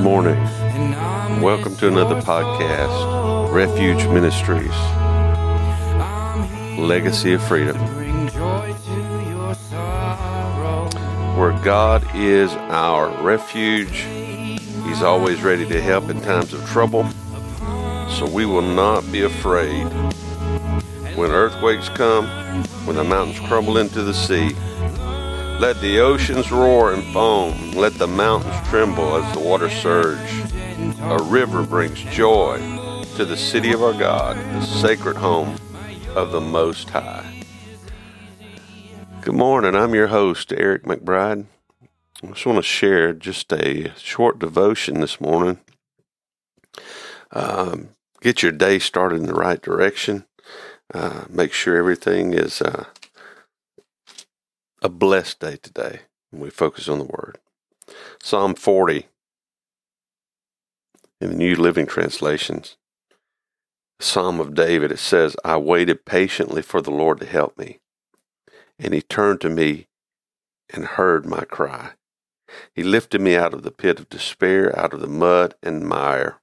morning. Welcome to another podcast, Refuge Ministries, Legacy of Freedom, where God is our refuge. He's always ready to help in times of trouble, so we will not be afraid. When earthquakes come, when the mountains crumble into the sea, let the oceans roar and foam. Let the mountains tremble as the waters surge. A river brings joy to the city of our God, the sacred home of the Most High. Good morning. I'm your host, Eric McBride. I just want to share just a short devotion this morning. Um, get your day started in the right direction. Uh, make sure everything is uh, a blessed day today. We focus on the Word. Psalm 40 in the New Living Translations. Psalm of David, it says, I waited patiently for the Lord to help me, and he turned to me and heard my cry. He lifted me out of the pit of despair, out of the mud and mire.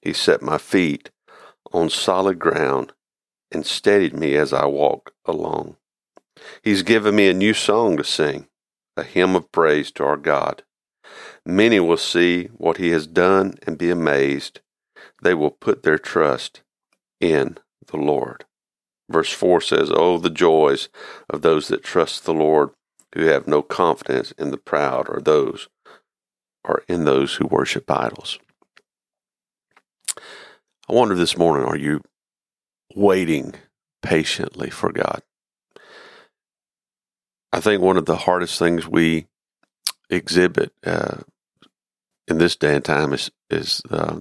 He set my feet on solid ground and steadied me as I walked along. He's given me a new song to sing, a hymn of praise to our God. Many will see what he has done and be amazed. They will put their trust in the Lord. Verse 4 says, Oh, the joys of those that trust the Lord, who have no confidence in the proud or those or in those who worship idols. I wonder this morning, are you waiting patiently for God? I think one of the hardest things we exhibit uh, in this day and time is is uh,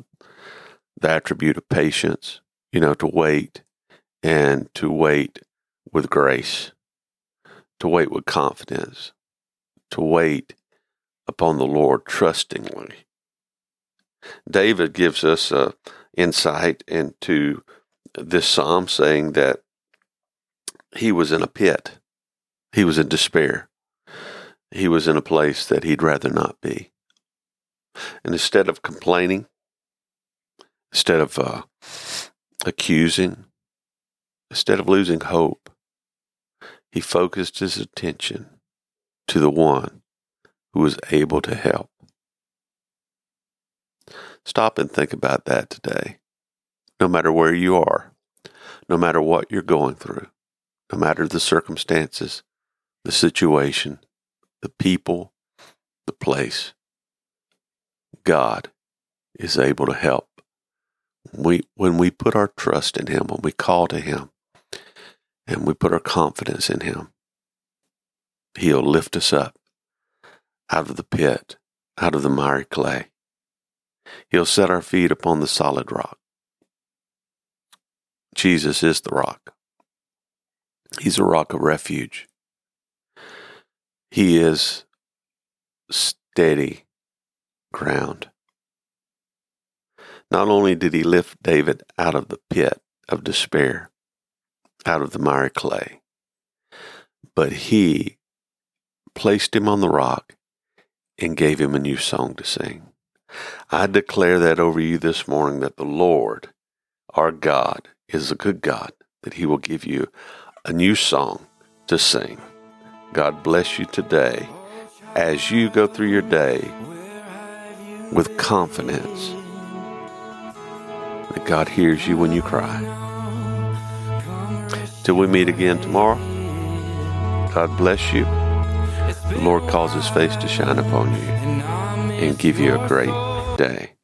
the attribute of patience. You know, to wait and to wait with grace, to wait with confidence, to wait upon the Lord trustingly. David gives us uh, insight into this psalm, saying that he was in a pit he was in despair. He was in a place that he'd rather not be. And instead of complaining, instead of uh, accusing, instead of losing hope, he focused his attention to the one who was able to help. Stop and think about that today. No matter where you are, no matter what you're going through, no matter the circumstances, the situation, the people, the place. God is able to help. We, when we put our trust in Him, when we call to Him, and we put our confidence in Him, He'll lift us up out of the pit, out of the miry clay. He'll set our feet upon the solid rock. Jesus is the rock. He's a rock of refuge. He is steady ground. Not only did he lift David out of the pit of despair, out of the miry clay, but he placed him on the rock and gave him a new song to sing. I declare that over you this morning that the Lord, our God, is a good God, that he will give you a new song to sing. God bless you today as you go through your day with confidence that God hears you when you cry. Till we meet again tomorrow, God bless you. The Lord cause his face to shine upon you and give you a great day.